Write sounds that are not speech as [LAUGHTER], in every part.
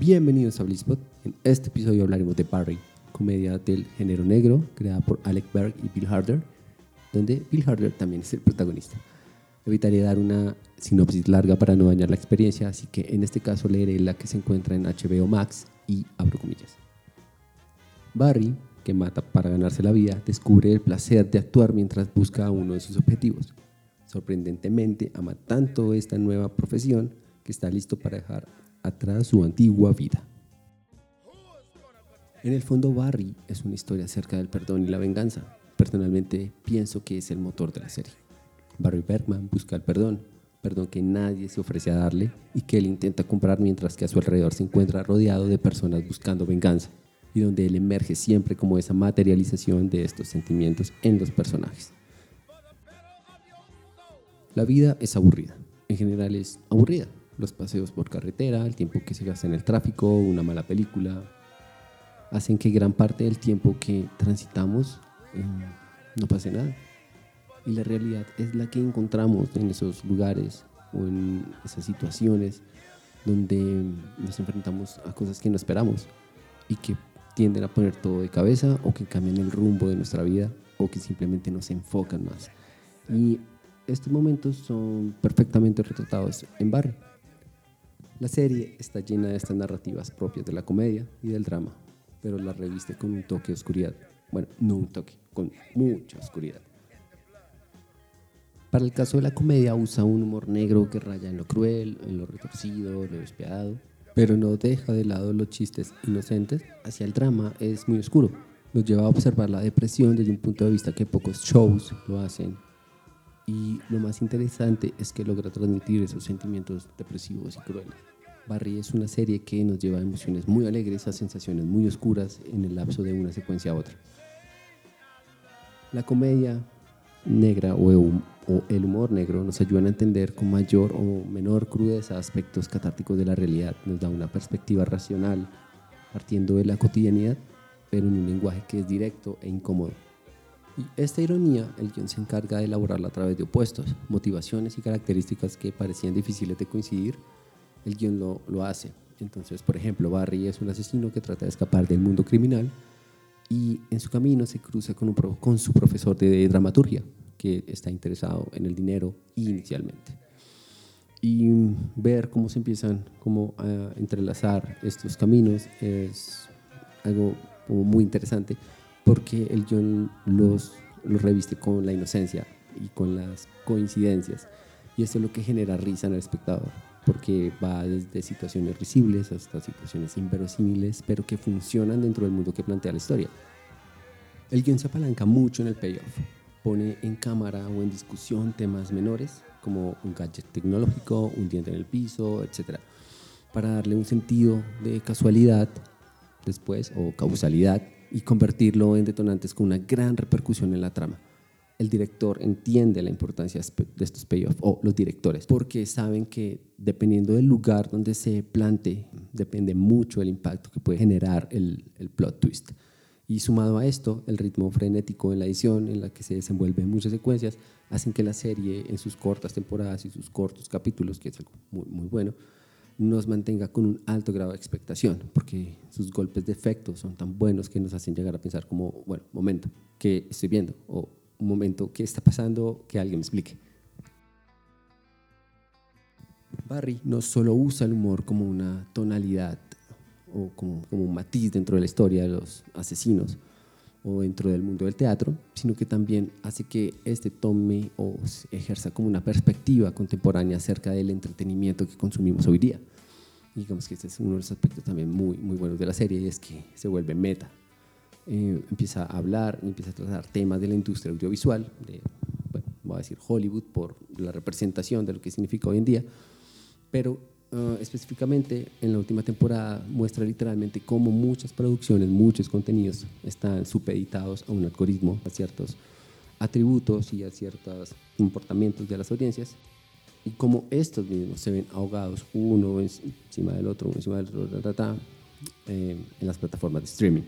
Bienvenidos a Blizzpot. En este episodio hablaremos de Barry, comedia del género negro creada por Alec Berg y Bill Harder, donde Bill Harder también es el protagonista. Evitaré dar una sinopsis larga para no dañar la experiencia, así que en este caso leeré la que se encuentra en HBO Max y abro comillas. Barry, que mata para ganarse la vida, descubre el placer de actuar mientras busca uno de sus objetivos. Sorprendentemente, ama tanto esta nueva profesión que está listo para dejar atrás su antigua vida. En el fondo, Barry es una historia acerca del perdón y la venganza. Personalmente, pienso que es el motor de la serie. Barry Bergman busca el perdón, perdón que nadie se ofrece a darle y que él intenta comprar mientras que a su alrededor se encuentra rodeado de personas buscando venganza y donde él emerge siempre como esa materialización de estos sentimientos en los personajes. La vida es aburrida, en general es aburrida. Los paseos por carretera, el tiempo que se gasta en el tráfico, una mala película, hacen que gran parte del tiempo que transitamos eh, no pase nada. Y la realidad es la que encontramos en esos lugares o en esas situaciones donde nos enfrentamos a cosas que no esperamos y que tienden a poner todo de cabeza o que cambian el rumbo de nuestra vida o que simplemente nos enfocan más. Y estos momentos son perfectamente retratados en Barry. La serie está llena de estas narrativas propias de la comedia y del drama, pero la reviste con un toque de oscuridad. Bueno, no un toque, con mucha oscuridad. Para el caso de la comedia usa un humor negro que raya en lo cruel, en lo retorcido, lo despiadado, pero no deja de lado los chistes inocentes. Hacia el drama es muy oscuro. Nos lleva a observar la depresión desde un punto de vista que pocos shows lo hacen. Y lo más interesante es que logra transmitir esos sentimientos depresivos y crueles. Barry es una serie que nos lleva a emociones muy alegres a sensaciones muy oscuras en el lapso de una secuencia a otra. La comedia negra o el humor negro nos ayudan a entender con mayor o menor crudeza aspectos catárticos de la realidad, nos da una perspectiva racional partiendo de la cotidianidad, pero en un lenguaje que es directo e incómodo. Y esta ironía, el guion se encarga de elaborarla a través de opuestos, motivaciones y características que parecían difíciles de coincidir, el guion lo, lo hace. Entonces, por ejemplo, Barry es un asesino que trata de escapar del mundo criminal y en su camino se cruza con, su profesor de dramaturgia, que está interesado en el dinero inicialmente. Y ver cómo se empiezan como a entrelazar estos caminos es algo muy interesante porque el John los, los reviste con la inocencia y con las coincidencias. Y esto es lo que genera risa en el espectador, porque va desde situaciones risibles hasta situaciones inverosímiles, pero que funcionan dentro del mundo que plantea la historia. El guion se apalanca mucho en el payoff pone en cámara o en discusión temas menores como un gadget tecnológico, un diente en el piso, etc. Para darle un sentido de casualidad después o causalidad y convertirlo en detonantes con una gran repercusión en la trama. El director entiende la importancia de estos payoffs, o los directores, porque saben que dependiendo del lugar donde se plante, depende mucho el impacto que puede generar el, el plot twist. Y sumado a esto, el ritmo frenético en la edición, en la que se desenvuelven muchas secuencias, hacen que la serie en sus cortas temporadas y sus cortos capítulos, que es algo muy, muy bueno, nos mantenga con un alto grado de expectación, porque sus golpes de efecto son tan buenos que nos hacen llegar a pensar como, bueno, momento, ¿qué estoy viendo? O un momento, ¿qué está pasando? Que alguien me explique. Barry no solo usa el humor como una tonalidad o como, un matiz dentro de la historia de los asesinos o dentro del mundo del teatro, sino que también hace que este tome o ejerza como una perspectiva contemporánea acerca del entretenimiento que consumimos hoy día. Digamos que este es uno de los aspectos también muy, muy buenos de la serie, y es que se vuelve meta. Eh, empieza a hablar, empieza a tratar temas de la industria audiovisual, de, bueno, voy a decir Hollywood por la representación de lo que significa hoy en día, pero Ah, específicamente en la última temporada muestra literalmente cómo muchas producciones, muchos contenidos están supeditados a un algoritmo, a ciertos atributos y a ciertos comportamientos de las audiencias y cómo estos mismos se ven ahogados uno encima del otro, uno encima del otro, eh, en las plataformas de streaming.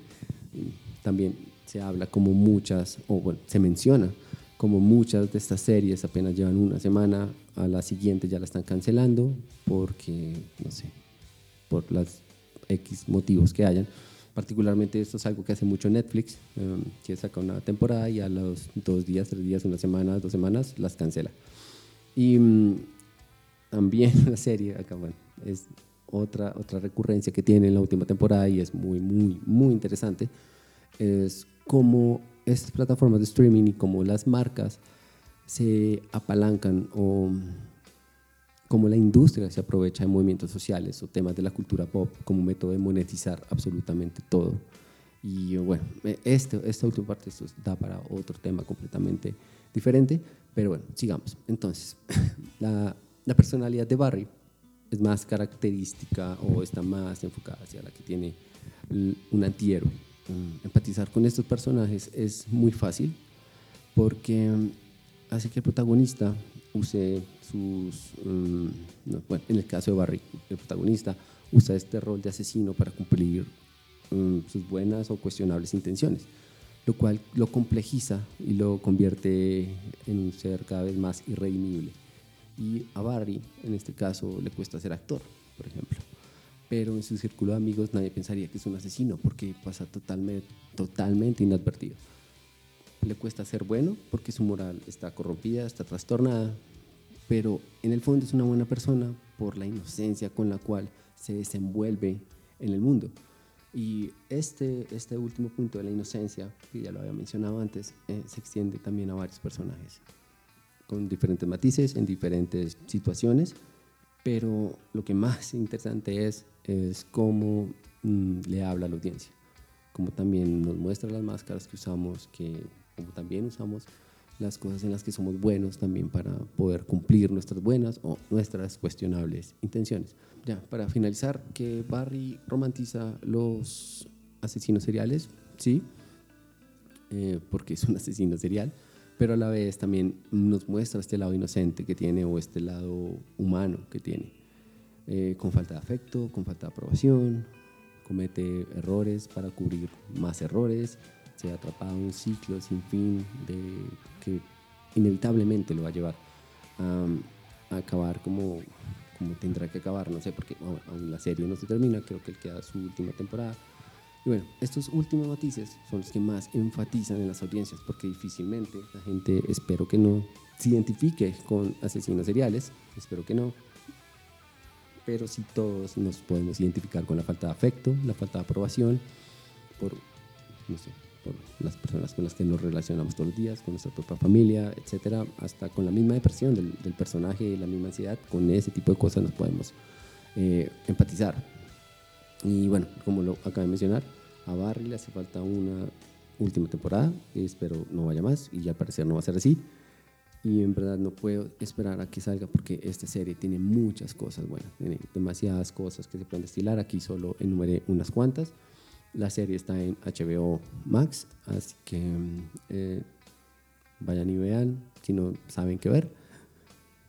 También se habla como muchas, o bueno, se menciona como muchas de estas series apenas llevan una semana, a la siguiente ya la están cancelando porque, no sé, por las X motivos que hayan. Particularmente esto es algo que hace mucho Netflix, em, que saca una temporada y a los dos días, tres días, una semana, dos semanas las cancela. Y mm, también [LAUGHS] la serie, acá bueno, es otra, otra recurrencia que tiene en la última temporada y es muy, muy, muy interesante, es cómo estas plataformas de streaming y cómo las marcas se apalancan o cómo la industria se aprovecha de movimientos sociales o temas de la cultura pop como método de monetizar absolutamente todo. Y bueno, este, esta última parte esto da para otro tema completamente diferente, pero bueno, sigamos. Entonces, [LAUGHS] la, la personalidad de Barry es más característica o está más enfocada hacia la que tiene un antihéroe. Mm, empatizar con estos personajes es muy fácil porque hace que el protagonista use sus, mm, bueno, en el caso de Barry, el protagonista usa este rol de asesino para cumplir mm, sus buenas o cuestionables intenciones, lo cual lo complejiza y lo convierte en un ser cada vez más irredimible. Y a Barry, en este caso, le cuesta ser actor, por ejemplo. Pero en su círculo de amigos nadie pensaría que es un asesino porque pasa totalmente, totalmente inadvertido. Le cuesta ser bueno porque su moral está corrompida, está trastornada, pero en el fondo es una buena persona por la inocencia con la cual se desenvuelve en el mundo. Y este, este último punto de la inocencia, que ya lo había mencionado antes, eh, se extiende también a varios personajes, con diferentes matices, en diferentes situaciones, pero lo que más interesante es, es cómo mm, le habla a la audiencia, cómo también nos muestra las máscaras que usamos, que como también usamos las cosas en las que somos buenos también para poder cumplir nuestras buenas o nuestras cuestionables intenciones. Ya, para finalizar, que Barry romantiza los asesinos seriales, sí, eh, porque es un asesino serial, pero a la vez también nos muestra este lado inocente que tiene o este lado humano que tiene, eh, con falta de afecto, con falta de aprobación, comete errores para cubrir más errores, se ha atrapado en un ciclo sin fin de que inevitablemente lo va a llevar a, acabar como, como tendrá que acabar, no sé, porque aún la serie no se termina, creo que queda su última temporada. Y bueno, estos últimos matices son los que más enfatizan en las audiencias, porque difícilmente la gente, espero que no, se identifique con asesinos seriales, espero que no, pero sí todos nos podemos identificar con la falta de afecto, la falta de aprobación, por, no sé, por las personas con las que nos relacionamos todos los días, con nuestra propia familia, etcétera, hasta con la misma depresión del, personaje la misma ansiedad, con ese tipo de cosas nos podemos eh, empatizar. Y bueno, como lo acabo de mencionar, a Barry le hace falta una última temporada, espero no vaya más, y al parecer no va a ser así. Y en verdad no puedo esperar a que salga porque esta serie tiene muchas cosas buenas, tiene demasiadas cosas que se pueden destilar. Aquí solo enumeré unas cuantas. La serie está en HBO Max, así que eh, vayan y vean si no saben qué ver,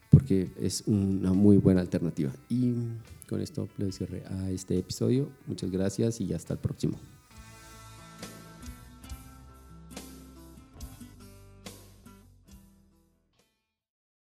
porque es una muy buena alternativa. Y con esto le cierre a este episodio. Muchas gracias y hasta el próximo.